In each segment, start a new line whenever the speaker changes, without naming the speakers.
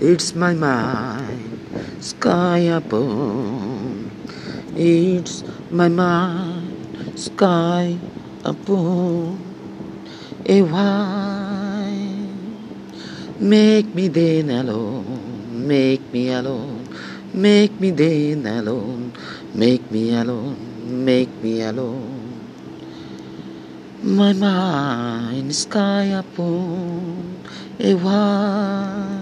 It's my mind, sky upon. It's my mind, sky upon. A why make me then alone, make me alone, make me then alone, make me alone, make me alone. My mind sky upon a while.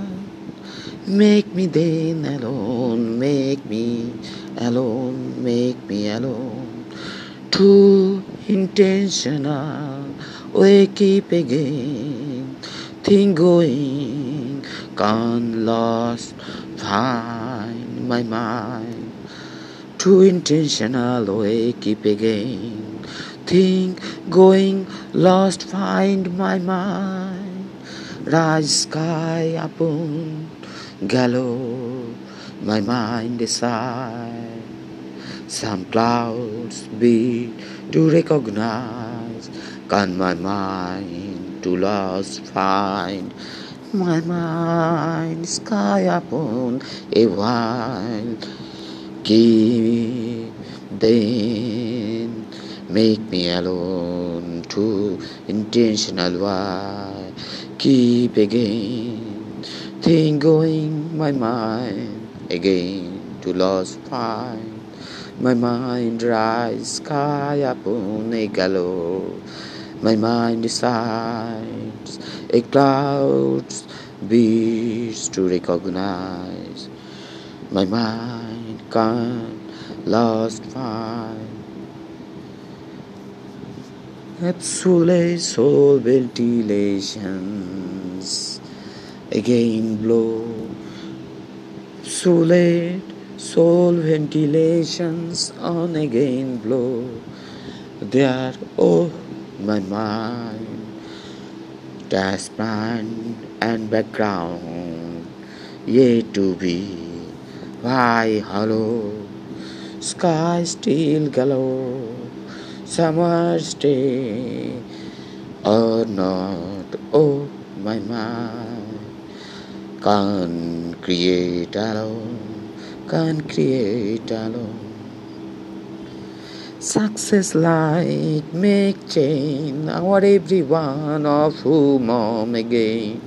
Make me then alone, make me alone, make me alone. Too intentional, wake keep again. Thing going, gone lost, find my mind. Too intentional, wake keep again thing going lost find my mind Rise sky upon gallow my mind decide Some clouds beat to recognize Can my mind to lost find? My mind sky upon a while Keep then Make me alone to intentional why keep again think going my mind again to lost find my mind rise sky upon a gallow my mind decides a cloud's beats to recognize. My mind can't lost find Absolute soul ventilations again blow. Absolute soul ventilations on again blow. There, oh my mind, dashboard and background, yet to be. Why hollow, sky still galore summer stay or not. Oh, my mind can't create alone, can't create alone. Success like make change our everyone of whom mom again.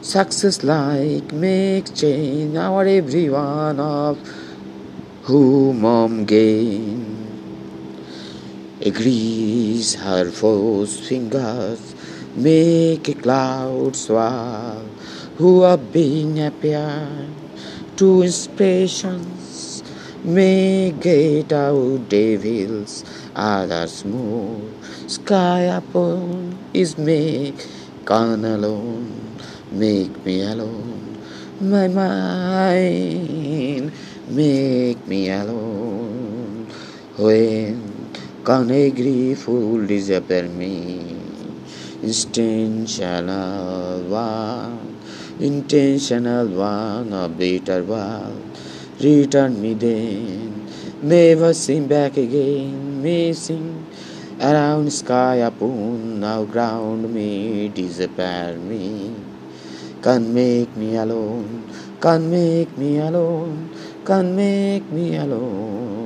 Success like make change our everyone of whom mom gain. Agrees her foe's fingers. Make a cloud swirl who are being appeared to inspirations may get out devils others more. Sky upon is make gone alone. Make me alone. My mind make me alone. When Canegri full disappear me intentional one intentional one a bitter one return me then never seem back again missing around sky upon now ground me disappear me can make me alone can make me alone can make me alone